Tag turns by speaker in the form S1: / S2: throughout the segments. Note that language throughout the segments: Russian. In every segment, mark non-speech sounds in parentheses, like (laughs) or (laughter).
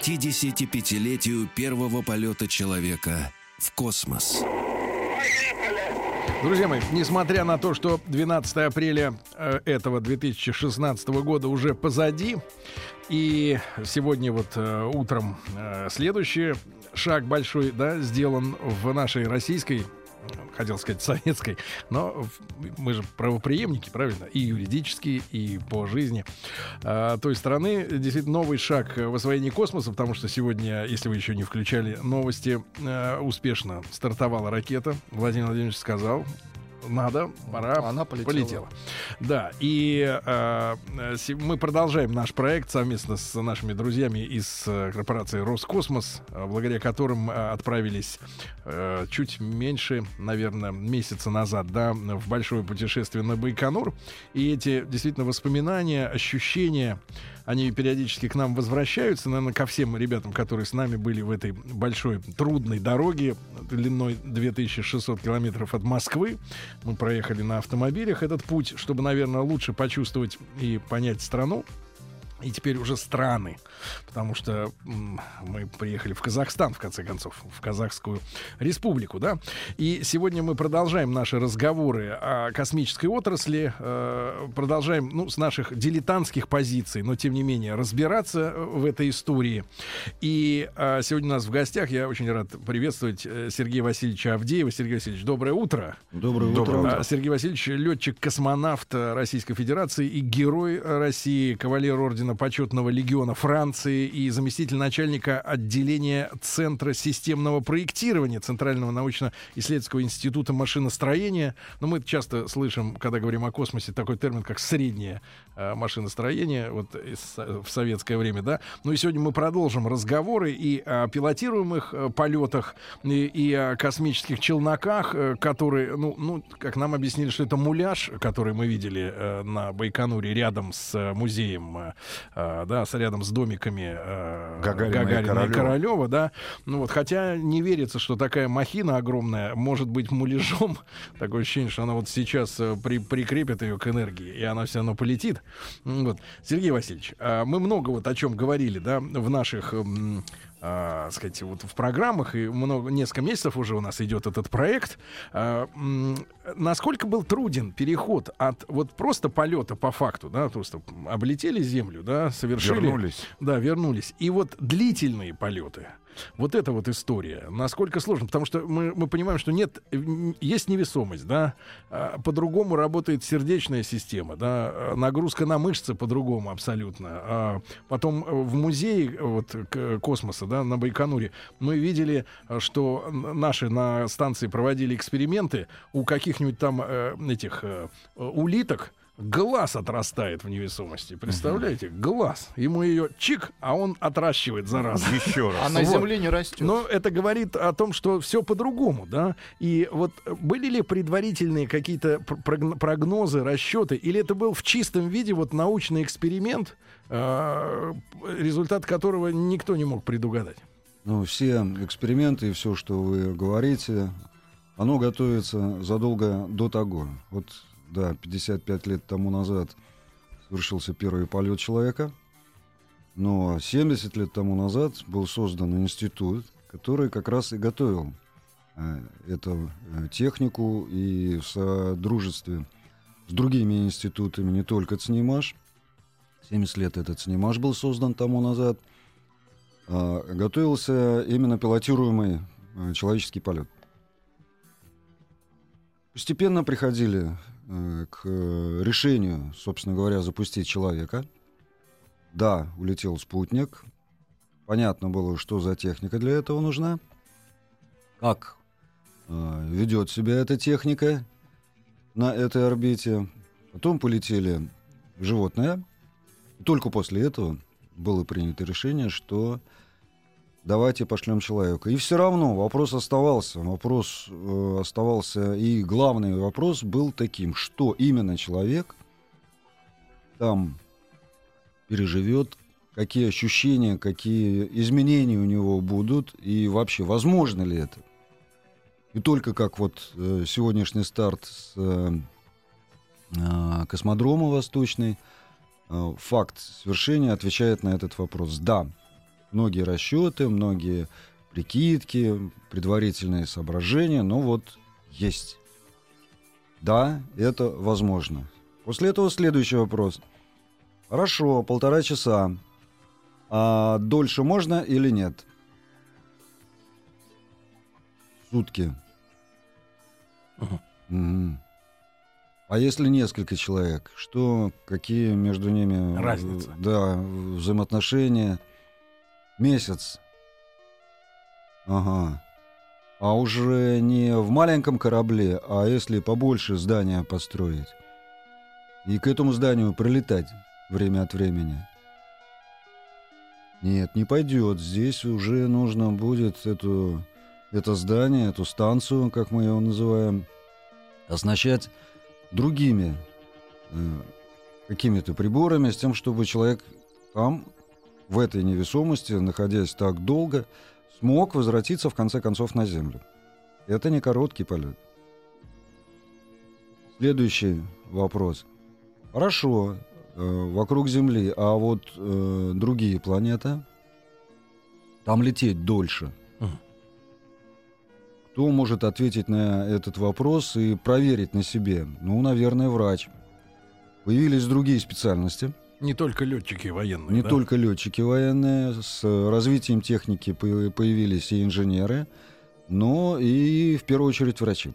S1: 55-летию первого полета человека в космос.
S2: Друзья мои, несмотря на то, что 12 апреля э, этого 2016 года уже позади, и сегодня вот э, утром э, следующий шаг большой, да, сделан в нашей российской хотел сказать советской, но мы же правоприемники, правильно, и юридически, и по жизни а, той страны. Действительно, новый шаг в освоении космоса, потому что сегодня, если вы еще не включали новости, а, успешно стартовала ракета. Владимир Владимирович сказал, надо, пора.
S3: Она полетела.
S2: полетела. Да, и э, се- мы продолжаем наш проект совместно с нашими друзьями из э, корпорации Роскосмос, э, благодаря которым э, отправились э, чуть меньше, наверное, месяца назад, да, в большое путешествие на Байконур. И эти действительно воспоминания, ощущения, они периодически к нам возвращаются, наверное, ко всем ребятам, которые с нами были в этой большой трудной дороге длиной 2600 километров от Москвы. Мы проехали на автомобилях этот путь, чтобы, наверное, лучше почувствовать и понять страну. И теперь уже страны, потому что мы приехали в Казахстан, в конце концов, в Казахскую республику, да. И сегодня мы продолжаем наши разговоры о космической отрасли, э, продолжаем, ну, с наших дилетантских позиций, но тем не менее разбираться э, в этой истории. И э, сегодня у нас в гостях я очень рад приветствовать Сергея Васильевича Авдеева. Сергей Васильевич, доброе утро.
S3: Доброе утро.
S2: А, Сергей Васильевич, летчик-космонавт Российской Федерации и герой России, кавалер ордена почетного легиона Франции и заместитель начальника отделения Центра системного проектирования Центрального научно-исследовательского института машиностроения. Но мы часто слышим, когда говорим о космосе, такой термин, как среднее э, машиностроение вот из- в советское время, да. Ну и сегодня мы продолжим разговоры и о пилотируемых э, полетах, и, и о космических челноках, э, которые, ну, ну, как нам объяснили, что это муляж, который мы видели э, на Байконуре рядом с э, музеем, э, да, с, рядом с домиками э,
S3: Гагарина и
S2: и
S3: Королёва.
S2: Королёва, да. Ну вот, хотя не верится, что такая махина огромная может быть муляжом. (laughs) Такое ощущение, что она вот сейчас э, при, прикрепит ее к энергии, и она все равно полетит. Вот. Сергей Васильевич, а мы много вот о чем говорили, да, в наших а, сказать, вот в программах, и много, несколько месяцев уже у нас идет этот проект. М, насколько был труден переход от вот просто полета по факту, да, просто облетели Землю, да, совершили...
S3: Вернулись.
S2: Да, вернулись. И вот длительные полеты. Вот это вот история. Насколько сложно? Потому что мы, мы понимаем, что нет, есть невесомость, да, а, по-другому работает сердечная система, да, нагрузка на мышцы по-другому абсолютно. А потом э, в музее вот, космоса, да, на Байконуре мы видели, что наши на станции проводили эксперименты у каких-нибудь там э, этих э, улиток, глаз отрастает в невесомости. Представляете? Глаз. Ему ее чик, а он отращивает зараза.
S3: Еще раз.
S4: А на. Земле не растет.
S2: Но это говорит о том, что все по-другому, да. И вот были ли предварительные какие-то пр- прогн- прогнозы, расчеты, или это был в чистом виде вот научный эксперимент, э, результат которого никто не мог предугадать?
S5: Ну, все эксперименты и все, что вы говорите, оно готовится задолго до того. Вот, да, 55 лет тому назад совершился первый полет человека, но 70 лет тому назад был создан институт, который как раз и готовил э, эту э, технику и в содружестве с другими институтами, не только ЦНИМАШ. 70 лет этот ЦНИМАШ был создан тому назад – а, готовился именно пилотируемый э, человеческий полет. Постепенно приходили э, к э, решению, собственно говоря, запустить человека. Да, улетел спутник. Понятно было, что за техника для этого нужна. Как э, ведет себя эта техника на этой орбите. Потом полетели животные. Только после этого было принято решение, что давайте пошлем человека. И все равно вопрос оставался. Вопрос э, оставался. И главный вопрос был таким, что именно человек там переживет, какие ощущения, какие изменения у него будут, и вообще, возможно ли это. И только как вот э, сегодняшний старт с э, э, космодрома Восточный, э, факт свершения отвечает на этот вопрос. Да, многие расчеты, многие прикидки, предварительные соображения, но вот есть. Да, это возможно. После этого следующий вопрос. Хорошо, полтора часа. А дольше можно или нет? Сутки.
S2: Ага.
S5: Мгм. А если несколько человек, что, какие между ними э,
S2: Разница.
S5: Да, взаимоотношения. Месяц. Ага. А уже не в маленьком корабле, а если побольше здания построить. И к этому зданию прилетать время от времени. Нет, не пойдет. Здесь уже нужно будет эту, это здание, эту станцию, как мы его называем, оснащать другими э, какими-то приборами, с тем, чтобы человек там, в этой невесомости, находясь так долго, смог возвратиться в конце концов на Землю. Это не короткий полет. Следующий вопрос. Хорошо, э, вокруг Земли, а вот э, другие планеты, там лететь дольше. Кто может ответить на этот вопрос и проверить на себе? Ну, наверное, врач. Появились другие специальности.
S2: Не только летчики военные.
S5: Не
S2: да?
S5: только летчики военные, с развитием техники по- появились и инженеры, но и в первую очередь врачи.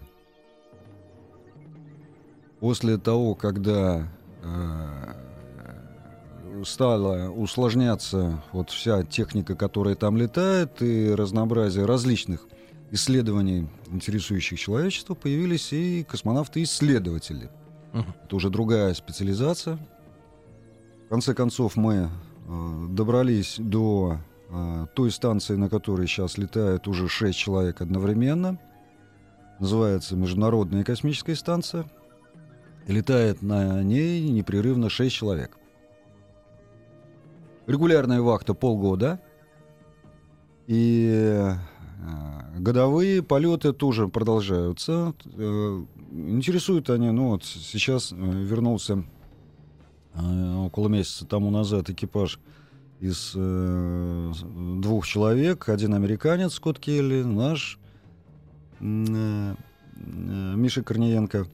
S5: После того, когда э, стала усложняться вот вся техника, которая там летает, и разнообразие различных исследований, интересующих человечество, появились и космонавты-исследователи.
S2: Мгм.
S5: Это уже другая специализация. В конце концов, мы э, добрались до э, той станции, на которой сейчас летает уже 6 человек одновременно. Называется Международная космическая станция. Летает на ней непрерывно 6 человек. Регулярная вахта полгода. И э, годовые полеты тоже продолжаются. Интересуют они, ну вот сейчас вернулся около месяца тому назад экипаж из э, двух человек. Один американец, Скотт Келли, наш э, э, Миша Корниенко.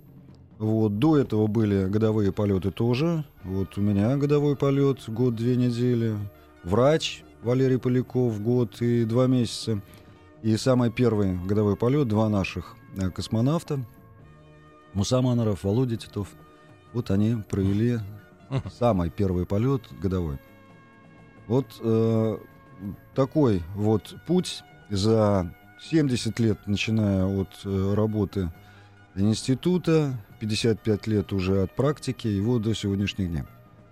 S5: Вот, до этого были годовые полеты тоже. Вот у меня годовой полет, год, две недели. Врач Валерий Поляков, год и два месяца. И самый первый годовой полет, два наших э, космонавта, Муса Манаров, Володя Титов. Вот они провели
S2: Мгм.
S5: самый первый полет годовой. Вот э, такой вот путь за 70 лет, начиная от э, работы института, 55 лет уже от практики, и вот до сегодняшних дней.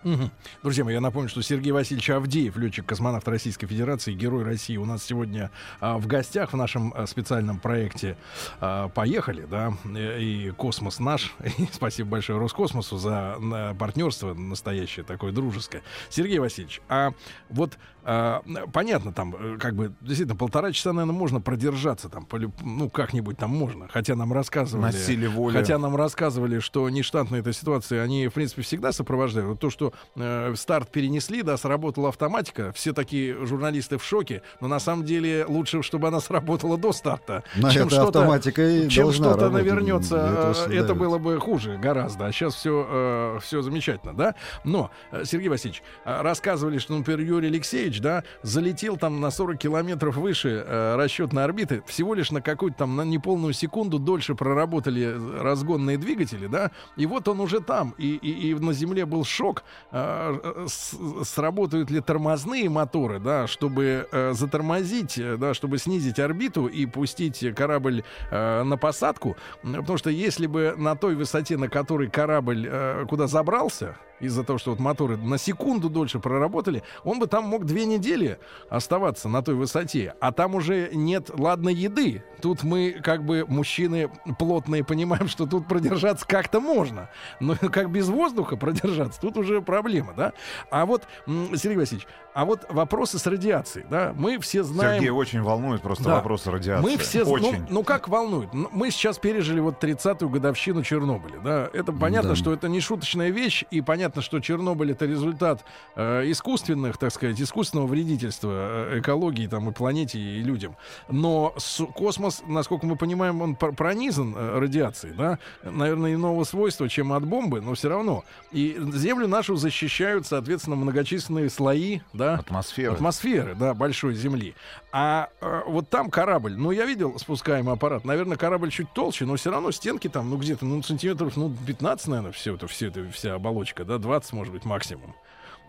S2: Мгм. Друзья мои, я напомню, что Сергей Васильевич Авдеев, летчик-космонавт Российской Федерации, герой России, у нас сегодня а, в гостях в нашем а, специальном проекте а, «Поехали», да, и «Космос наш». (laughs) И спасибо большое Роскосмосу за на, партнерство настоящее, такое дружеское. Сергей Васильевич, а вот а, понятно, там, э, как бы, действительно, полтора часа, наверное, можно продержаться там, ну, как-нибудь там можно, хотя нам рассказывали...
S3: На силе воли.
S2: Хотя нам рассказывали, что нештатные этой ситуации, они, в принципе, всегда сопровождают. Вот то, что э, старт перенесли, да, сработала автоматика, все такие журналисты в шоке, но на самом деле лучше, чтобы она сработала до старта,
S5: На
S2: чем
S5: это
S2: что-то чем что-то навернется, э, это
S5: есть.
S2: было бы хуже гораздо. А сейчас все, все замечательно, да? Но, э, Сергей Васильевич, э, рассказывали, что, например, Юрий Алексеевич, да, залетел там на 40 километров выше э, расчетной орбиты, всего лишь на какую-то там, на неполную секунду дольше проработали разгонные двигатели, да, и вот он уже там, и, и, и на Земле был шок, э, с- сработают ли тормозные моторы, да, чтобы э, затормозить, э, да, чтобы снизить орбиту и пустить корабль э, на посадку. Потому что если бы на той высоте, на которой корабль э, куда забрался, из-за того, что вот моторы на секунду дольше проработали, он бы там мог две недели оставаться на той высоте. А там уже нет, ладно, еды. Тут мы, как бы, мужчины плотные, понимаем, что тут продержаться как-то можно. Но как без воздуха продержаться, тут уже проблема, да? А вот, Сергей Васильевич, а вот вопросы с радиацией, да? Мы все знаем...
S3: Сергей очень волнует просто
S2: Да.
S3: вопросы радиации.
S2: Мы все, ну,
S3: очень.
S2: ну как волнует? Ну, Мы сейчас пережили вот 30-ю годовщину Чернобыля, да? Это понятно,
S5: Да.
S2: что это не шуточная вещь, и понятно, что Чернобыль это результат э, искусственных, так сказать, искусственного вредительства э, экологии там и планете и людям. Но космос, насколько мы понимаем, он пр- пронизан э, радиацией, да? Наверное, иного свойства, чем от бомбы, но все равно. И Землю нашу защищают, соответственно, многочисленные слои, да?
S3: Атмосфера.
S2: Атмосферы, да, большой Земли. А э, вот там корабль, ну, я видел спускаемый аппарат, наверное, корабль чуть толще, но все равно стенки там, ну, где-то, ну, сантиметров, ну, 15, наверное, все это, все это, вся оболочка, да, 20, может быть, максимум.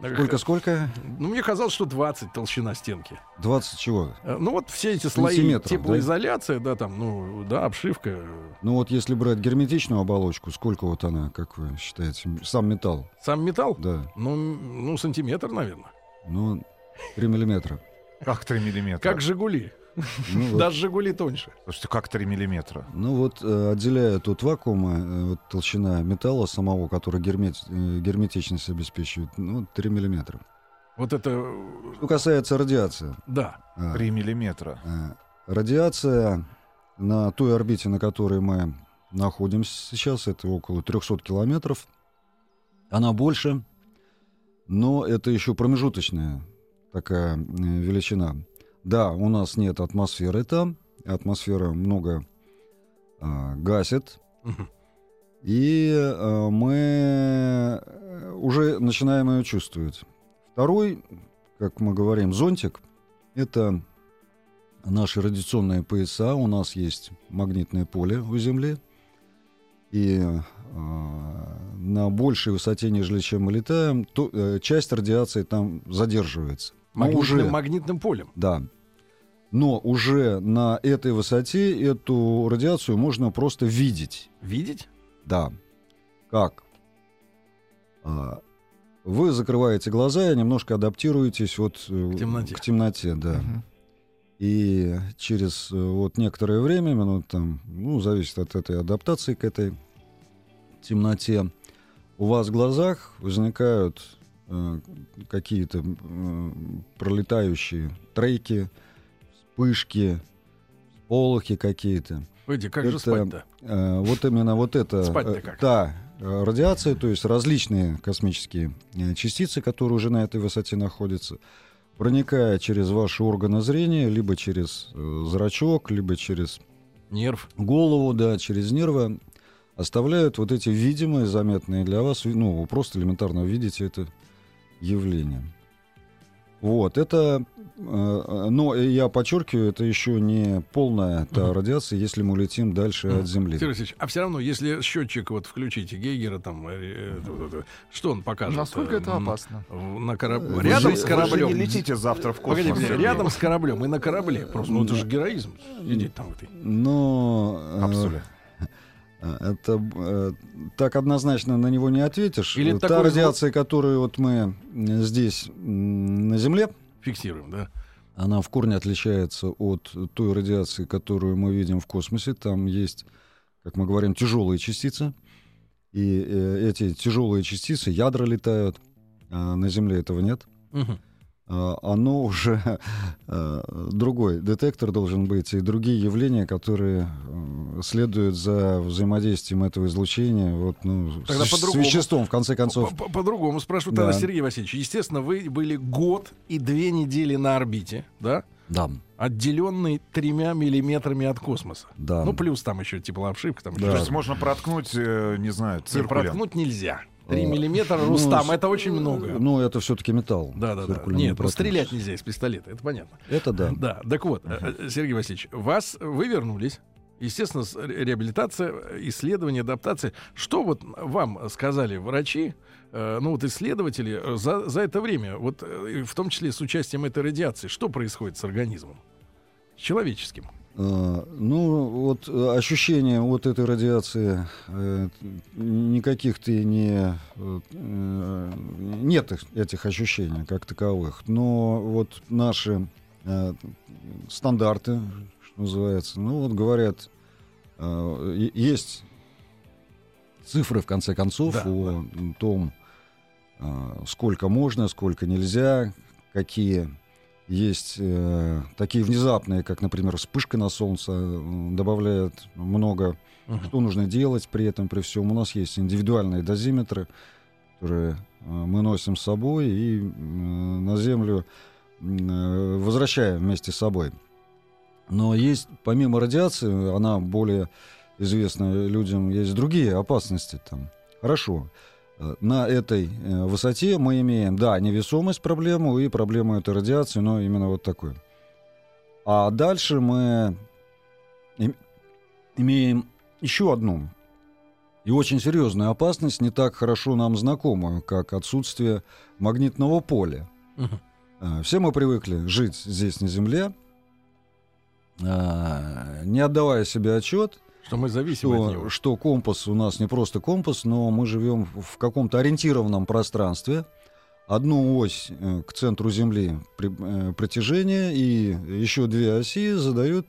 S5: Сколько-сколько? (laughs)
S2: Ну, мне казалось, что 20 толщина стенки.
S5: 20 чего?
S2: Э, Ну, вот все эти слои,
S5: Сантиметров, да?
S2: теплоизоляция, да, там, ну, да, обшивка.
S5: Ну вот если брать герметичную оболочку, сколько вот она, как вы считаете? Сам металл,
S2: Сам металл,
S5: да.
S2: ну, ну, сантиметр, наверное.
S5: Ну, 3 миллиметра.
S3: Как 3 миллиметра?
S2: Как «Жигули». (laughs)
S5: Ну, вот.
S2: Даже «Жигули» тоньше.
S3: Слушайте, как 3 миллиметра?
S5: Ну вот, э, отделяя от вакуума, э, вот толщина металла самого, который гермет- э, герметичность обеспечивает, ну, 3 миллиметра.
S2: Вот это,
S5: Что касается радиации.
S2: да.
S5: а,
S3: 3 миллиметра.
S5: э, радиация на той орбите, на которой мы находимся сейчас, это около 300 километров, она больше, но это еще промежуточная такая величина. Да, у нас нет атмосферы там, атмосфера много а, гасит, и э, мы э, уже начинаем ее чувствовать. Второй, как мы говорим, зонтик — это наши радиационные пояса. У нас есть магнитное поле у Земли. И э, на большей высоте, нежели чем мы летаем, то, э, часть радиации там задерживается.
S2: Магнитным,
S5: уже,
S2: магнитным полем.
S5: да. Но уже на этой высоте эту радиацию можно просто видеть.
S2: Видеть?
S5: Да. Как? А, Вы закрываете глаза и немножко адаптируетесь вот э,
S2: К темноте.
S5: к темноте, да.
S3: Мгм.
S5: И через э, вот некоторое время, минут там, ну, зависит от этой адаптации к этой темноте, у вас в глазах возникают какие-то э, пролетающие треки, вспышки, сполохи какие-то.
S2: Пойди, как же
S5: Это-
S2: спать-то?
S5: Э, вот именно вот это,
S2: Спать-то
S5: э,
S2: как?
S5: та э, радиация, то есть различные космические э, частицы, которые уже на этой высоте находятся, проникая через ваши органы зрения, либо через зрачок, либо через
S2: Нерв.
S5: голову, да, через нервы, оставляют вот эти видимые, заметные для вас, ну, вы просто элементарно видите это явление. Вот, это, э, э, но я подчеркиваю, это еще не полная та
S2: Мгм.
S5: радиация, если мы летим дальше
S2: Мгм.
S5: от Земли.
S2: Сергей Васильевич, а все равно, если счетчик вот включите Гейгера, там, э, э, э, э, что он покажет?
S4: Насколько это опасно?
S2: На кораб...
S5: Вы
S2: Рядом
S5: же-
S2: с
S3: Вы
S2: кораблем.
S3: же не летите завтра в космос.
S2: Погодите, рядом с кораблем и на корабле. Просто, ну это же героизм. Сидеть там в этой.
S5: Но
S3: Капсуле.
S5: э, это э, так однозначно на него не ответишь.
S2: Или
S5: Та
S2: такой
S5: радиация, которую вот мы м, здесь на Земле,
S2: Фиксируем, да?
S5: она в корне отличается от той радиации, которую мы видим в космосе. Там есть, как мы говорим, тяжелые частицы. И э, эти тяжелые частицы, ядра летают. А на Земле этого нет.
S2: Мгм.
S5: А, оно уже (laughs) э, другой детектор должен быть и другие явления, которые э, следуют за взаимодействием этого излучения вот, ну,
S2: Тогда
S5: с, с
S2: по-другому.
S5: веществом, в конце концов.
S2: По- по- По-другому спрошу тогда,
S5: Да.
S2: Сергей Васильевич. Естественно, вы были год и две недели на орбите, да?
S5: Да,
S2: Отделенный тремя миллиметрами от космоса.
S5: да.
S2: Ну, плюс там еще теплообшивка. Там
S5: Да.
S2: еще
S3: То есть можно проткнуть, э, не знаю,
S2: Не,
S3: циркулем.
S2: проткнуть нельзя. Три
S5: А,
S2: миллиметра,
S5: ну,
S2: Рустам,
S5: с-
S2: это очень много.
S5: Ну, это все-таки металл.
S2: Да, да, да.
S5: Циркулем не
S2: Нет, ну стрелять нельзя из пистолета, это понятно.
S5: Это да.
S2: Да, так вот, э, э, Сергей Васильевич, вас вы вернулись Естественно, реабилитация, исследование, адаптация. Что вот вам сказали врачи, э, ну вот исследователи э, за, за это время, вот э, в том числе с участием этой радиации, что происходит с организмом? С человеческим.
S5: А, Ну, вот э, ощущение от этой радиации э, никаких ты не... э, Нет их- этих ощущений как таковых. Но вот наши стандарты, что называется, ну вот говорят, есть цифры, в конце концов,
S2: Да,
S5: о том, сколько можно, сколько нельзя, какие есть э, такие внезапные, как, например, вспышка на солнце, добавляет много,
S2: Мгм.
S5: что нужно делать при этом, при всем. У нас есть индивидуальные дозиметры, которые э, мы носим с собой и э, на Землю э, возвращаем вместе с собой. Но есть, помимо радиации, она более известна людям, есть другие опасности там. Хорошо. Э, На этой э, высоте мы имеем, да, невесомость проблему и проблему этой радиации, но именно вот такую. А дальше мы им- имеем еще одну и очень серьезную опасность, не так хорошо нам знакомую, как отсутствие магнитного поля. Э, Все мы привыкли жить здесь на Земле, э, не отдавая себе отчет,
S2: Что мы зависим от
S5: что,
S2: него.
S5: что компас у нас не просто компас, но мы живем в каком-то ориентированном пространстве. Одну ось э, к центру Земли э, притяжения и еще две оси задают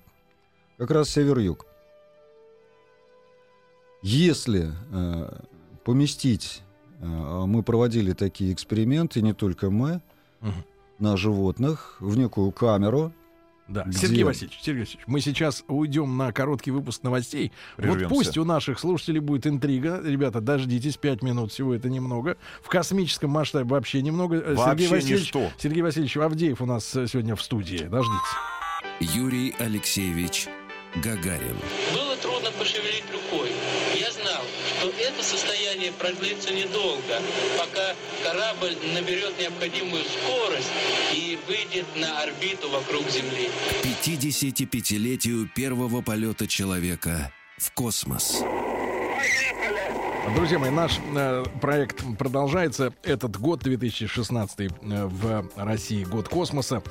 S5: как раз север-юг. Если э, поместить, мы проводили такие эксперименты, не только мы,
S2: Мгм.
S5: на животных, в некую камеру,
S2: Да.
S5: Где?
S2: Сергей Васильевич, Сергей Васильевич, мы сейчас уйдем на короткий выпуск новостей.
S3: Прервемся.
S2: Вот пусть у наших слушателей будет интрига. Ребята, дождитесь, пять минут всего это немного. В космическом масштабе вообще немного. Э,
S3: Вообще
S2: Сергей Васильевич,
S3: ничто.
S2: Сергей Васильевич Авдеев у нас э, сегодня в студии. Дождитесь.
S1: Юрий Алексеевич Гагарин.
S6: Было трудно пошевелить рукой. Я знал, что это состояние продлится недолго, пока корабль наберет необходимую скорость и выйдет на орбиту вокруг Земли.
S1: К 55-летию первого полета человека в космос.
S2: Друзья мои, наш э, проект продолжается. Этот год, 2016 э, в России, год космоса.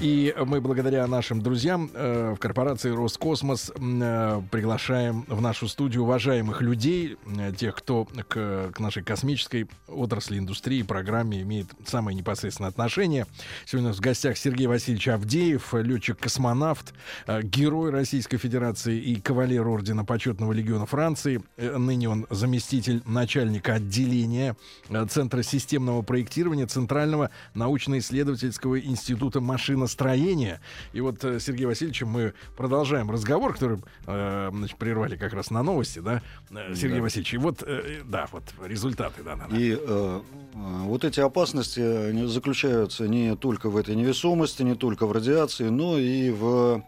S2: И мы благодаря нашим друзьям э, в корпорации Роскосмос э, приглашаем в нашу студию уважаемых людей, э, тех, кто к, к нашей космической отрасли, индустрии, программе имеет самое непосредственное отношение. Сегодня у нас в гостях Сергей Васильевич Авдеев, летчик-космонавт, э, герой Российской Федерации и кавалер Ордена Почетного Легиона Франции. Э, Ныне он заместитель начальника отделения э, Центра системного проектирования Центрального научно-исследовательского института машиностроения. И вот, э, Сергей Васильевич, мы продолжаем разговор, который э, значит, прервали как раз на новости, да, Э, Сергей
S5: Да.
S2: Васильевич. И вот, э, да, вот результаты, да, да, да.
S5: И э, вот эти опасности заключаются не только в этой невесомости, не только в радиации, но и в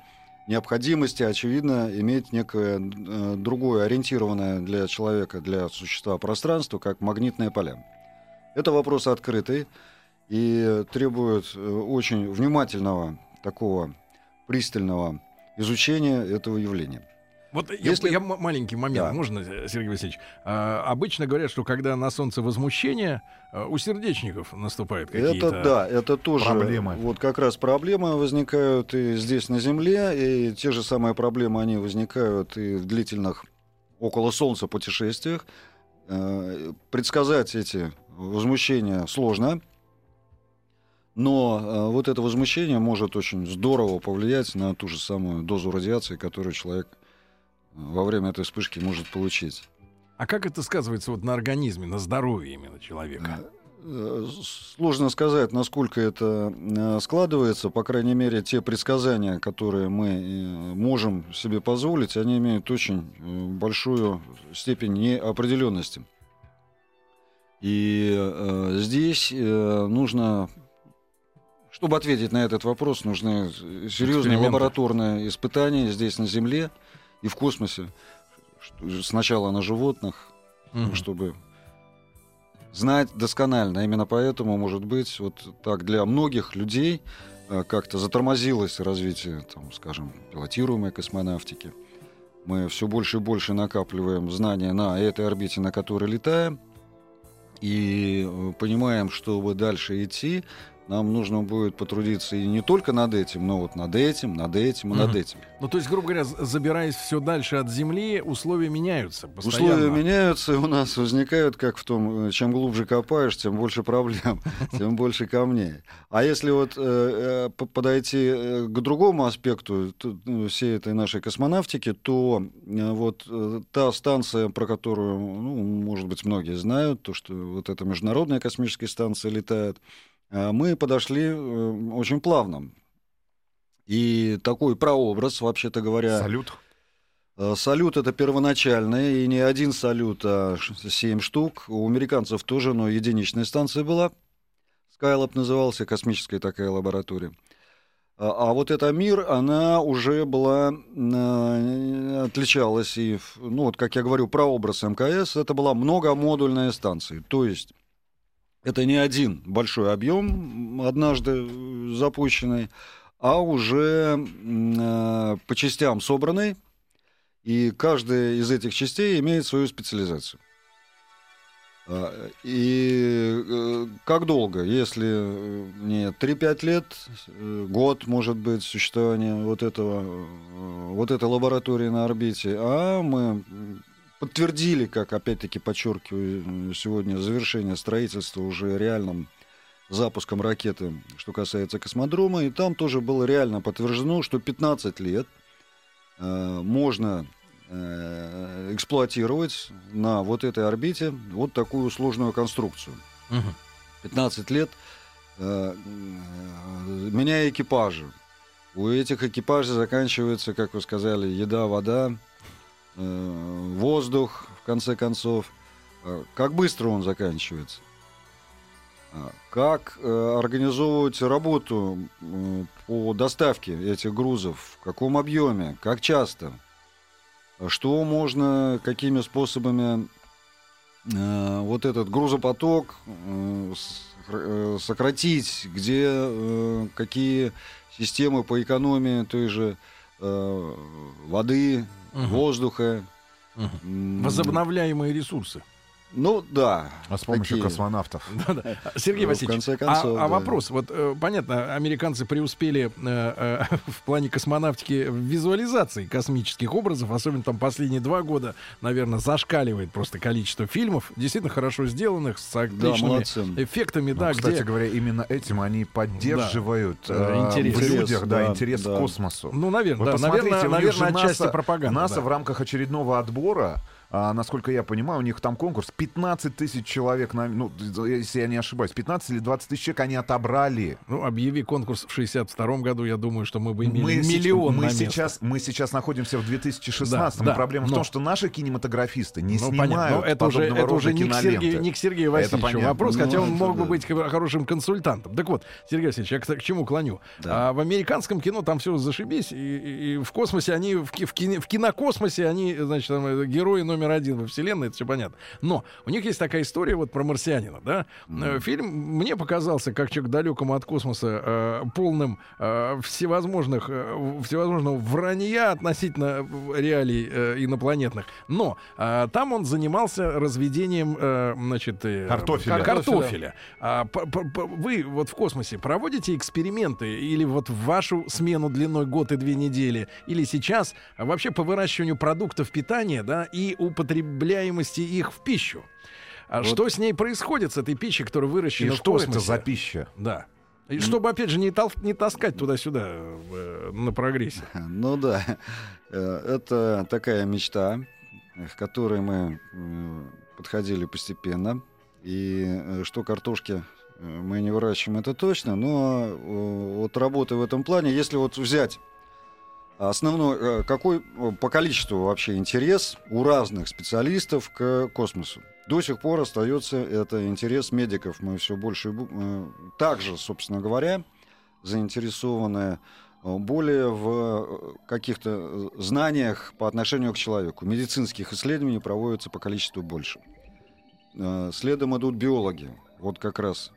S5: необходимости, очевидно, иметь некое э, другое ориентированное для человека, для существа пространство, как магнитные поля. Это вопрос открытый и требует э, очень внимательного, такого пристального изучения этого явления.
S2: Вот я-
S5: Если-
S2: я, м- маленький момент,
S5: Да.
S2: можно, э, Сергей Васильевич? А, обычно говорят, что когда на солнце возмущение, а, у сердечников наступают какие-то...
S5: Это да, это тоже
S3: Проблемы.
S5: вот как раз проблемы возникают и здесь на Земле, и те же самые проблемы они возникают и в длительных около Солнца путешествиях. Э, Предсказать эти возмущения сложно, но э, вот это возмущение может очень здорово повлиять на ту же самую дозу радиации, которую человек э, во время этой вспышки может получить.
S2: А как это сказывается вот на организме, на здоровье именно человека?
S5: Э, Сложно сказать, насколько это э, складывается. По крайней мере, те предсказания, которые мы э, можем себе позволить, они имеют очень э, большую степень неопределенности. И э, здесь э, нужно, чтобы ответить на этот вопрос, нужны серьезные лабораторные испытания здесь на Земле и в космосе. Сначала на животных,
S2: Мгм.
S5: чтобы знать досконально. Именно поэтому, может быть, вот так для многих людей э, как-то затормозилось развитие, там, скажем, пилотируемой космонавтики. Мы все больше и больше накапливаем знания на этой орбите, на которой летаем. И э, понимаем, чтобы дальше идти, нам нужно будет потрудиться и не только над этим, но вот над этим, над этим и над этим.
S2: Ну, то есть, грубо говоря, забираясь все дальше от Земли, условия меняются постоянно.
S5: Условия меняются, и у нас возникают, как в том, э, чем глубже копаешь, тем больше проблем, (laughs) тем больше камней. А если вот э, э, подойти к другому аспекту ну, всей этой нашей космонавтики, то э, вот э, та станция, про которую, ну, может быть, многие знают, то, что вот эта международная космическая станция летает, мы подошли э, очень плавно. И такой прообраз, вообще-то говоря...
S3: Салют.
S5: Э, Салют это первоначальный, и не один салют, а семь штук. У американцев тоже, но единичная станция была. Skylab назывался, космическая такая лаборатория. А, а вот эта мир, она уже была, э, отличалась, и, ну вот, как я говорю, прообраз МКС, это была многомодульная станция. То есть это не один большой объем, однажды э, запущенный, а уже э, по частям собранный, и каждая из этих частей имеет свою специализацию. А, И э, как долго? Если э, не 3-5 лет, год, может быть, существования вот, этого, вот этой лаборатории на орбите, а мы подтвердили, как опять-таки подчеркиваю э, сегодня, завершение строительства уже реальным запуском ракеты, что касается космодрома, и там тоже было реально подтверждено, что 15 лет э, можно э, эксплуатировать на вот этой орбите вот такую сложную конструкцию.
S2: Мгм.
S5: 15 лет э, э, меняя экипажи. У этих экипажей заканчивается, как вы сказали, еда, вода, воздух, в конце концов. Э, Как быстро он заканчивается? А, Как э, организовывать работу по доставке этих грузов? В каком объеме? Как часто? Что можно, какими способами э, вот этот грузопоток э, э, сократить? Где э, какие системы по экономии той же э, воды,
S2: Мгм.
S5: воздуха? М,
S2: Возобновляемые ресурсы.
S5: Ну да.
S3: А с помощью
S5: такие.
S3: космонавтов. (laughs)
S2: Сергей
S5: Ну, в
S2: Васильевич,
S5: конце концов,
S2: а, а
S5: да.
S2: вопрос, вот э, понятно, американцы преуспели э, э, (laughs) в плане космонавтики в визуализации космических образов, особенно там последние два года, наверное, зашкаливает просто количество фильмов, действительно хорошо сделанных, с
S5: Да,
S2: отличными
S5: молодцы.
S2: эффектами,
S3: Ну,
S2: да,
S3: кстати
S2: где...
S3: говоря, именно этим они поддерживают
S2: Да.
S3: э,
S2: Интерес.
S3: в людях да,
S5: Да,
S3: интерес
S5: да.
S3: к космосу.
S2: Ну, наверное, да, наверное, наверное, отчасти
S3: НАСА-
S2: пропаганда.
S3: НАСА
S2: да.
S3: в рамках очередного отбора, а, насколько я понимаю, у них там конкурс 15 тысяч человек, на, ну, если я не ошибаюсь, 15 или 20 тысяч человек они отобрали.
S2: Ну, объяви конкурс в 62 году, я думаю, что мы бы имели
S3: Мы,
S2: миллион
S3: мы
S2: на место.
S3: сейчас, мы сейчас находимся в 2016
S2: Да, да,
S3: проблема в
S2: но-
S3: том, что наши кинематографисты не
S2: Ну,
S3: снимают
S2: понятно, но это уже, это уже не к. Сергею, не к Сергею Васильевичу вопрос, хотя
S5: Ну,
S2: он
S5: это
S2: мог бы
S5: да.
S2: быть хо- хорошим консультантом. Так вот, Сергей Васильевич, я к, к чему клоню?
S5: Да.
S2: А, в американском кино там все зашибись, и, и- и в космосе они, в, в, кине- в кинокосмосе они, значит, там, э, герои номер один во вселенной, это все понятно. Но у них есть такая история вот про марсианина, да? Э, Фильм мне показался, как человек далекому от космоса, э, полным э, всевозможных, э, всевозможного вранья относительно реалий э, инопланетных. Но э, там он занимался разведением, э, значит, э,
S3: Картофеля.
S2: кар- картофеля. А, п- п- п- вы вот в космосе проводите эксперименты или вот в вашу смену длиной год и две недели, или сейчас а, вообще по выращиванию продуктов питания, да, и употребляемости их в пищу. А
S5: Вот.
S2: что с ней происходит, с этой пищей, которая
S3: И
S2: выращена в
S3: что
S2: космосе?
S3: это за пища?
S2: Да. И чтобы, опять же, не, тол- не таскать туда-сюда э, на прогрессе. (laughs)
S5: Ну да, Э, это такая мечта, к которой мы э, подходили постепенно. И э, что картошки мы не выращиваем, это точно, но вот работа в этом плане, если вот взять основной, э, какой э, по количеству вообще интерес у разных специалистов к космосу. До сих пор остается это интерес медиков. Мы все больше э, также, собственно говоря, заинтересованы более в каких-то знаниях по отношению к человеку. Медицинских исследований проводится по количеству больше. Следом идут биологи, вот как раз,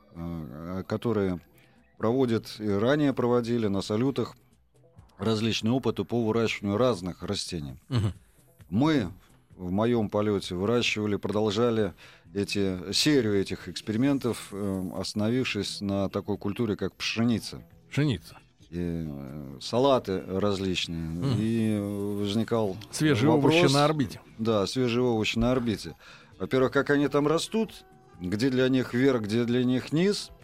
S5: которые проводят и ранее проводили на салютах различные опыты по выращиванию разных растений.
S2: Мгм.
S5: Мы в моем полете выращивали, продолжали эти, серию этих экспериментов, э, остановившись на такой культуре, как пшеница.
S2: Пшеница.
S5: И э, салаты различные.
S2: Мгм.
S5: И возникал
S2: Свежие
S5: вопрос,
S2: овощи на орбите.
S5: Да, свежие овощи на орбите. Во-первых, как они там растут, где для них верх, где для них низ, э,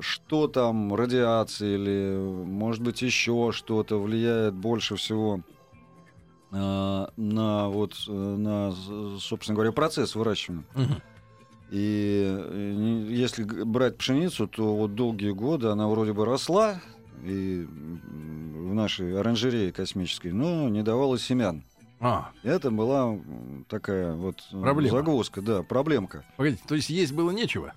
S5: что там, радиация или, может быть, еще что-то влияет больше всего э, на, вот, э, на, собственно говоря, процесс выращивания.
S2: Мгм.
S5: И э, если брать пшеницу, то вот долгие годы она вроде бы росла и в нашей оранжерее космической, но не давала семян.
S2: А,
S5: Это была такая вот э,
S2: Проблема.
S5: загвоздка, да, проблемка.
S2: погодите, то есть есть было нечего?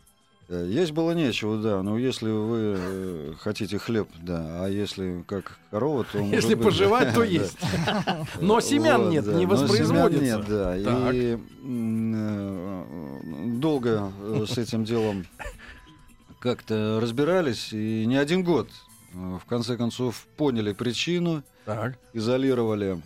S5: Э, Есть было нечего, да, но если вы э, хотите хлеб, да, а если как корова, то...
S2: Если
S5: быть,
S2: пожевать, то (laughs)
S5: да.
S2: есть. Но семян
S5: Вот,
S2: нет,
S5: да,
S2: не воспроизводится.
S5: нет, да.
S2: Так.
S5: И э, долго с этим делом как-то разбирались, и не один год. В конце концов поняли причину,
S2: Так.
S5: изолировали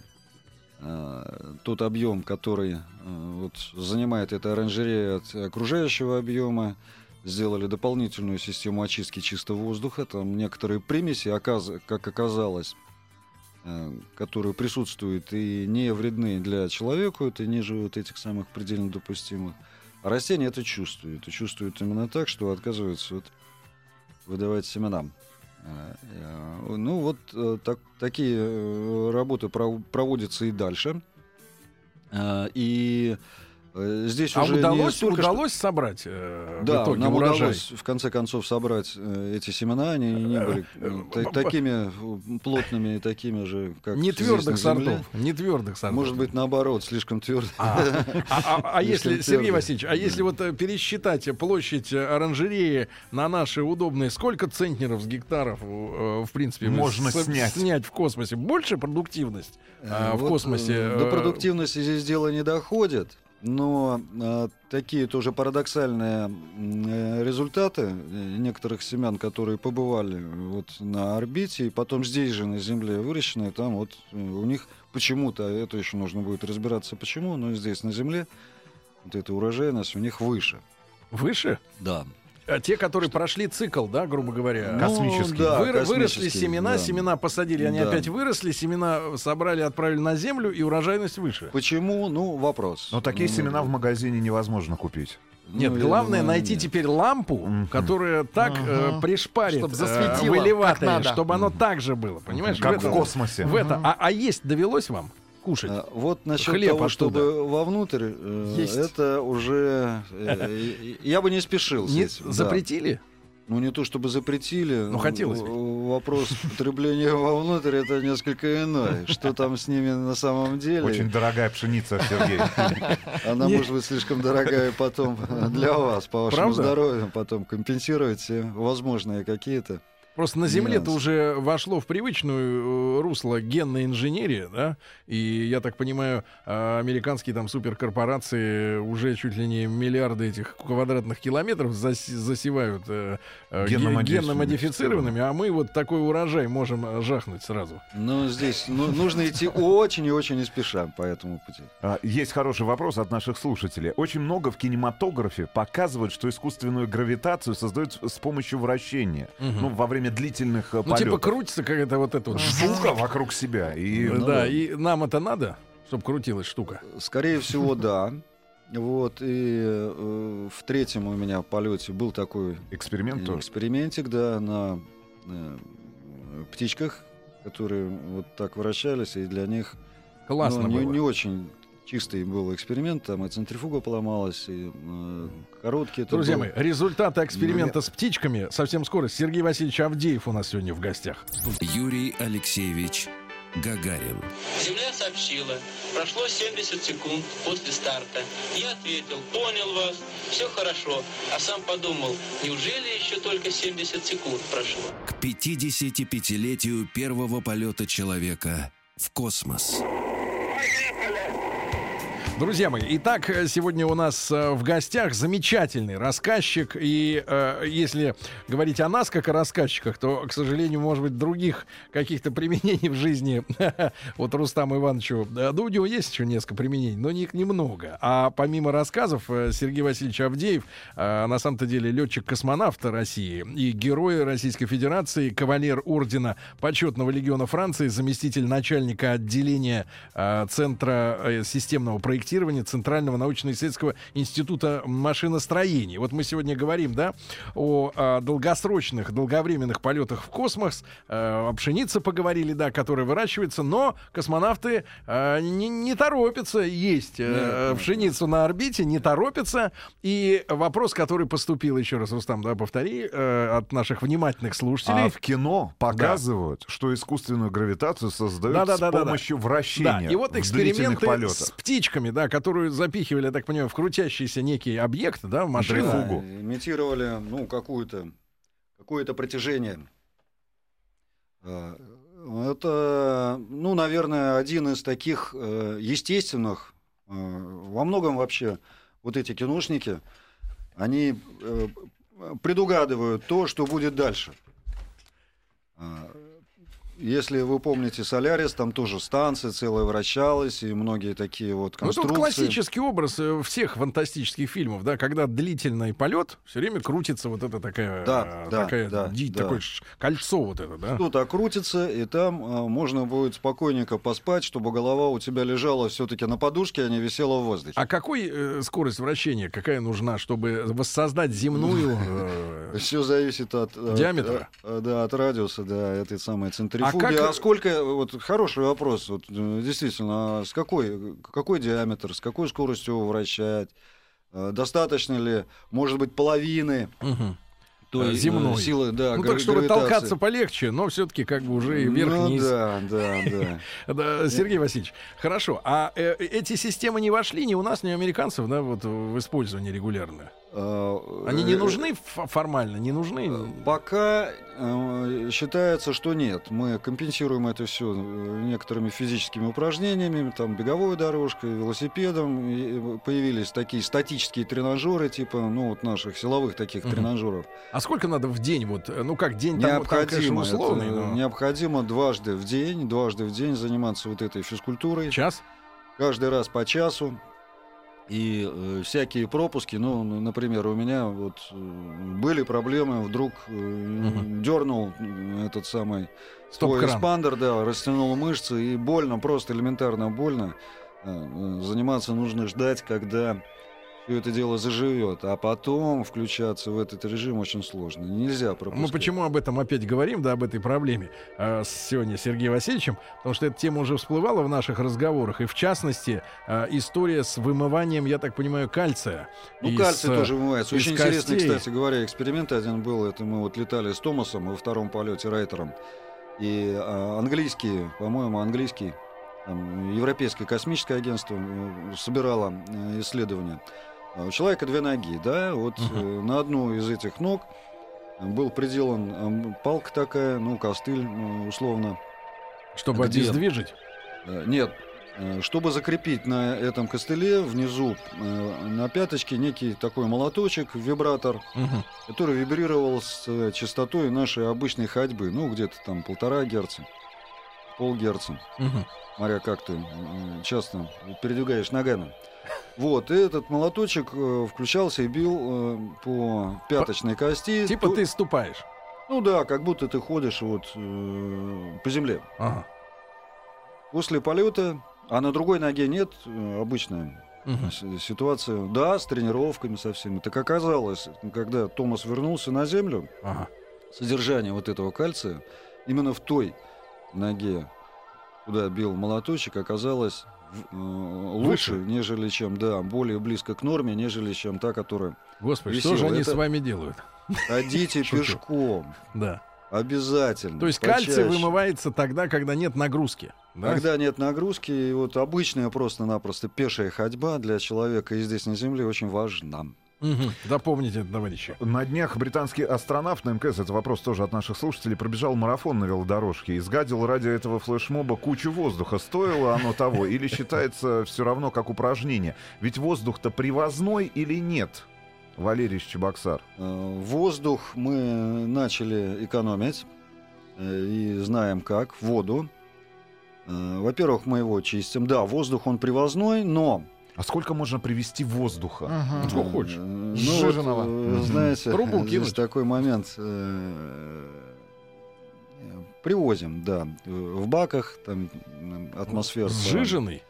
S5: тот объем, который вот, занимает эта оранжерея от окружающего объема, сделали дополнительную систему очистки чистого воздуха, там некоторые примеси, оказ- как оказалось, э, которые присутствуют и не вредны для человека, это ниже вот этих самых предельно допустимых. А растения это чувствуют, и чувствуют именно так, что отказываются вот выдавать семенам. Э, э, Ну вот так- такие работы пров- проводятся и дальше. И здесь
S2: А
S5: уже не
S2: удалось,
S5: что-
S2: удалось собрать э, в
S5: да,
S2: итоге
S5: нам
S2: урожай?
S5: удалось в конце концов собрать э, эти семена, они не были э, та- такими э, плотными и такими же, как
S2: Не твердых сортов. Не твердых сортов.
S5: Может быть, наоборот, слишком твердо.
S2: А, а- а- а если, Сергей. Васильевич, а если вот э, пересчитать площадь э, оранжереи на наши удобные, сколько центнеров с гектаров, э, в принципе,
S3: Можно снять.
S2: в космосе? Больше продуктивность в
S5: Вот,
S2: космосе?
S5: э, До
S2: э,
S5: продуктивности здесь дело не доходит. Но э, такие тоже парадоксальные э, результаты э, некоторых семян, которые побывали вот на орбите и потом здесь же на Земле выращены, там вот э, у них почему-то, а это еще нужно будет разбираться почему, но здесь на Земле вот эта урожайность у них выше.
S2: Выше?
S5: Да.
S2: А те, которые прошли цикл, да, грубо говоря.
S3: Космический.
S5: Ну, да,
S2: Выр- выросли семена,
S5: да.
S2: семена посадили, они
S5: Да.
S2: опять выросли, семена собрали, отправили на землю, и урожайность выше.
S5: Почему? Ну, вопрос.
S3: Но такие
S5: Ну,
S3: семена в магазине невозможно купить.
S2: Нет,
S5: ну,
S2: главное
S5: думаю,
S2: найти
S5: нет.
S2: теперь лампу,
S3: Мгм.
S2: которая так э,
S4: Ага.
S2: пришпарит,
S4: Чтоб
S2: э,
S4: засветило,
S2: в элеваторе,
S4: как надо.
S2: чтобы оно так же было, понимаешь?
S3: Как
S2: в,
S3: в космосе.
S2: в это. А, а есть довелось вам кушать?
S5: А, Вот насчет
S2: Хлеб
S5: того,
S2: оттуда.
S5: чтобы вовнутрь, э,
S4: Есть.
S5: это уже э, (laughs) я бы не спешил
S2: Не
S5: этим, да.
S2: запретили?
S5: Ну не то чтобы запретили.
S2: Ну, хотелось.
S5: В- Вопрос (laughs) потребления вовнутрь это несколько иной. Что там с ними на самом деле?
S3: Очень дорогая пшеница, Сергей. (laughs)
S5: Она
S2: Не-
S5: может быть слишком дорогая потом для вас, по вашему
S2: Правда?
S5: здоровью, потом компенсировать все возможные какие-то.
S2: Просто на Земле-то
S5: Нюансы.
S2: уже вошло в привычную э, русло генная инженерия, да? И я так понимаю, э, американские там суперкорпорации уже чуть ли не миллиарды этих квадратных километров зас- засевают э, э,
S3: Генно-модифицированными.
S2: а мы вот такой урожай можем э, жахнуть сразу.
S5: Но здесь ну, нужно идти очень и очень не спеша по этому пути.
S3: А, Есть хороший вопрос от наших слушателей. Очень много в кинематографе показывают, что искусственную гравитацию создают с помощью вращения.
S2: Мгм.
S3: Ну, во время длительных э,
S2: Ну, типа
S3: полетов.
S2: крутится какая-то вот эта вот
S3: Штука вокруг себя. И
S5: Ну
S2: да,
S5: да.
S2: и нам это надо, чтобы крутилась штука.
S5: Скорее всего, (laughs) да. Вот, и э, в третьем у меня полете был такой
S3: эксперимент тоже.
S5: экспериментик, да, на э, птичках, которые вот так вращались, и для них
S2: Классно
S5: ну, не,
S2: было.
S5: не очень чистый был эксперимент, там и центрифуга поломалась, и э, короткий. это
S2: Друзья
S5: был.
S2: мои, результаты эксперимента с птичками совсем скоро. Сергей Васильевич Авдеев у нас сегодня в гостях.
S1: Юрий Алексеевич Гагарин.
S6: Земля сообщила, прошло 70 секунд после старта. Я ответил, понял вас, все хорошо. А сам подумал, неужели еще только 70 секунд прошло?
S1: К 55-летию первого полета человека в космос.
S2: Друзья мои, итак, сегодня у нас э, в гостях замечательный рассказчик. И э, если говорить о нас как о рассказчиках, то, к сожалению, может быть, других каких-то применений в жизни (laughs) вот Рустаму Ивановичу э, Дудю есть еще несколько применений, но их немного. А помимо рассказов, э, Сергей Васильевич Авдеев, э, на самом-то деле летчик-космонавт России и герой Российской Федерации, кавалер ордена почетного легиона Франции, заместитель начальника отделения э, Центра э, системного проектирования Центрального научно-исследовательского института машиностроения. Вот мы сегодня говорим, да, о, э, долгосрочных, долговременных полетах в космос, э, о пшенице поговорили, да, которая выращивается, но космонавты э, не, не торопятся есть э, пшеницу на орбите, не торопятся. И вопрос, который поступил, еще раз, Рустам, да, повтори, э, от наших внимательных слушателей.
S3: А в кино показывают, что искусственную гравитацию создают
S2: Да-да-да-да-да.
S3: с помощью вращения
S2: Да, и вот эксперименты с птичками, да, которую запихивали, я так понимаю, в крутящийся некий объект, да, в машину.
S5: Да, имитировали, ну, какую-то, какое-то протяжение. А, Это, ну, наверное, один из таких э, естественных, э, во многом вообще, вот эти киношники, они э, предугадывают то, что будет дальше. Если вы помните Солярис, там тоже станция целая вращалась, и многие такие вот
S2: Ну,
S5: конструкции.
S2: тут классический образ э, всех фантастических фильмов, да, когда длительный полет, все время крутится вот это такая,
S5: Да,
S2: э,
S5: да,
S2: такая
S5: да,
S2: ди-
S5: да.
S2: такое кольцо вот это, да.
S5: Что-то крутится, и там а, можно будет спокойненько поспать, чтобы голова у тебя лежала все-таки на подушке, а не висела в воздухе.
S2: А какой э, скорость вращения, какая нужна, чтобы воссоздать земную? (laughs) э,
S5: Все зависит от, от,
S2: Диаметра?
S5: э, да, от радиуса, да, этой самой центрифуги.
S2: А
S5: А,
S2: как-
S5: сколько, вот хороший вопрос, вот, э, действительно, а с какой, какой диаметр, с какой скоростью его вращать? Э, Достаточно ли, может быть, половины той
S2: Э,
S5: э,
S2: земной.
S5: силы, да,
S2: Ну так, чтобы
S5: гравитации?
S2: толкаться полегче, но все-таки как бы уже и
S5: Ну
S2: вверх-вниз.
S5: да, да, да. (laughs)
S2: Да, Сергей Васильевич, хорошо. А э, эти системы не вошли ни у нас, ни у американцев, да, вот в использование регулярно?
S5: А,
S2: Они не
S5: э,
S2: нужны формально, не нужны?
S5: Пока э, считается, что нет. Мы компенсируем это все некоторыми физическими упражнениями, там беговой дорожкой, велосипедом. И появились такие статические тренажеры, типа, ну, вот наших силовых таких
S2: Мгм.
S5: тренажеров.
S2: А сколько надо в день? Вот, э, ну как день там, там, конечно,
S5: Необходимо,
S2: условный, но-
S5: необходимо дважды в день, дважды в день заниматься вот этой физкультурой.
S2: час?
S5: каждый раз по часу. И э, всякие пропуски, ну, например, у меня вот э, были проблемы, вдруг э, дернул этот самый свой эспандер, да, растянул мышцы, и больно, просто элементарно больно. Э, э, Заниматься нужно ждать, когда все это дело заживет, а потом включаться в этот режим очень сложно. Нельзя пропускать.
S2: Мы почему об этом опять говорим, да, об этой проблеме э, сегодня с Сергеем Васильевичем? Потому что эта тема уже всплывала в наших разговорах. И в частности, э, история с вымыванием, я так понимаю, кальция.
S5: Ну,
S2: из,
S5: кальций
S2: э,
S5: тоже вымывается. Очень интересный,
S2: костей.
S5: кстати говоря, эксперимент один был. Это мы вот летали с Томасом во втором полете Райтером. И а, английские, по-моему, английский, там, Европейское космическое агентство э, собирало э, исследования. А У человека две ноги, да, вот э, на одну из этих ног был приделан э, палка такая, ну, костыль, э, условно.
S2: Чтобы
S5: Где?
S2: обездвижить.
S5: Э, Нет, э, чтобы закрепить на этом костыле внизу э, на пяточке некий такой молоточек, вибратор,
S2: Мгм.
S5: который вибрировал с э, частотой нашей обычной ходьбы, ну где-то там полтора герца, полгерца,
S2: Мгм.
S5: смотря как ты э, часто передвигаешь ногами. Вот, и этот молоточек э, включался и бил э, по пяточной кости.
S2: Типа ты ступаешь.
S5: Ну да, как будто ты ходишь вот э, по земле.
S2: Ага.
S5: После полета, а на другой ноге нет, э, обычная с- ситуация. Да, с тренировками со всеми. Так оказалось, когда Томас вернулся на Землю,
S2: Ага.
S5: содержание вот этого кальция именно в той ноге, куда бил молоточек, оказалось лучше,
S2: Выше?
S5: нежели чем, да, более близко к норме, нежели чем та, которая
S2: Господи,
S5: Весело.
S2: что же они
S5: Это-
S2: с вами делают?
S5: ходите (laughs) пешком.
S2: Да.
S5: Обязательно.
S2: То есть кальций
S5: почаще.
S2: вымывается тогда, когда нет нагрузки. Да?
S5: Когда нет нагрузки, и вот обычная просто-напросто пешая ходьба для человека и здесь на Земле очень важна.
S2: Мгм. Запомните, товарищи.
S3: На днях британский астронавт на МКС, это вопрос тоже от наших слушателей, пробежал марафон на велодорожке и сгадил ради этого флешмоба кучу воздуха. Стоило оно того или считается все равно как упражнение? Ведь воздух-то привозной или нет? Валерий Чебоксар.
S5: Э, Воздух мы начали экономить э, и знаем как. Воду. Э, Во-первых, мы его чистим. Да, воздух он привозной, но...
S3: А сколько можно привести воздуха?
S2: Ну, сколько хочешь.
S5: э, Ну,
S3: Сжиженного.
S5: вот, э, знаете,
S2: Трубу
S5: здесь
S2: кинуть.
S5: такой момент. э, э, Привозим, да. э, В баках, там, м, атмосфер.
S2: Сжиженный.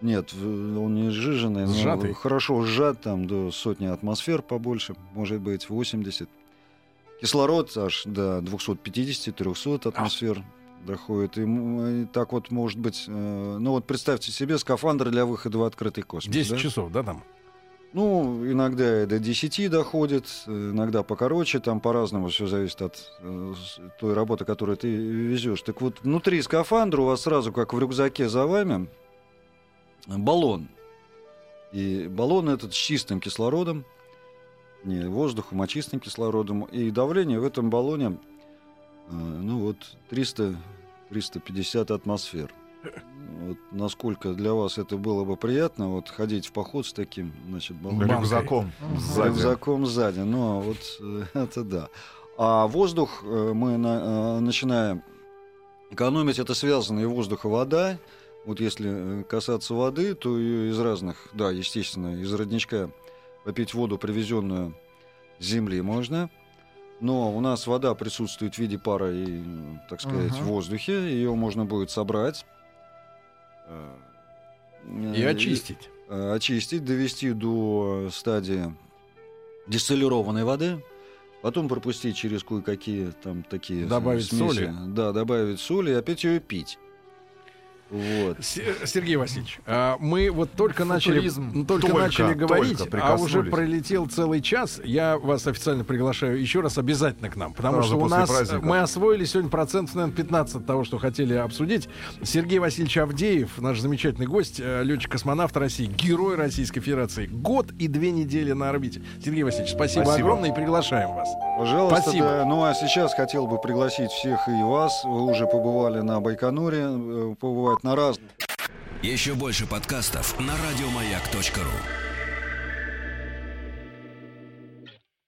S5: Нет, он не сжиженный, но
S2: Сжатый.
S5: хорошо сжат, там до сотни атмосфер побольше, может быть 80. Кислород аж до 250-300 атмосфер доходит. И, м, и так вот может быть, э, ну вот представьте себе скафандр для выхода в открытый космос.
S2: 10
S5: да?
S2: часов, да, там?
S5: Ну, иногда и до 10 доходит, э, иногда покороче, там по-разному все зависит от э, той работы, которую ты везешь. Так вот, внутри скафандра у вас сразу, как в рюкзаке за вами, баллон. И баллон этот с чистым кислородом, не воздухом, а чистым кислородом. И давление в этом баллоне, э, ну вот, 300-350 атмосфер. Вот насколько для вас это было бы приятно, вот ходить в поход с таким, значит, баллоном.
S3: Рюкзаком сзади.
S5: Рюкзаком сзади. Ну, вот э, (laughs) это да. А воздух э, мы на- э, начинаем экономить. Это связано и воздух, и вода. Вот если э, касаться воды, то ее из разных, да, естественно, из родничка попить воду, привезенную с земли, можно. Но у нас вода присутствует в виде пара и, так сказать,
S3: Ага.
S5: в воздухе. Ее можно будет собрать. э,
S2: И очистить.
S5: э, очистить, довести до стадии дистиллированной воды, потом пропустить через кое-какие там такие
S2: Добавить
S5: смеси.
S2: соли.
S5: Да, добавить соли и опять ее пить. Вот.
S2: Сергей Васильевич, а, мы вот только начали,
S4: Футуризм.
S2: м, только
S3: Только,
S2: начали говорить,
S3: только
S2: а уже пролетел целый час. Я вас официально приглашаю еще раз обязательно к нам, потому
S3: Сразу
S2: что у нас
S3: праздника.
S2: мы освоили сегодня процентов, наверное, 15 того, что хотели обсудить. Сергей Васильевич Авдеев, наш замечательный гость, э, летчик-космонавт России, герой Российской Федерации. Год и две недели на орбите. Сергей Васильевич, спасибо,
S3: Спасибо.
S2: огромное и приглашаем вас.
S5: Пожалуйста,
S2: Спасибо.
S5: да. Ну а сейчас хотел бы пригласить всех и вас. Вы уже побывали на Байконуре, э, побывать на разных
S1: Еще больше подкастов на радиомаяк.ру.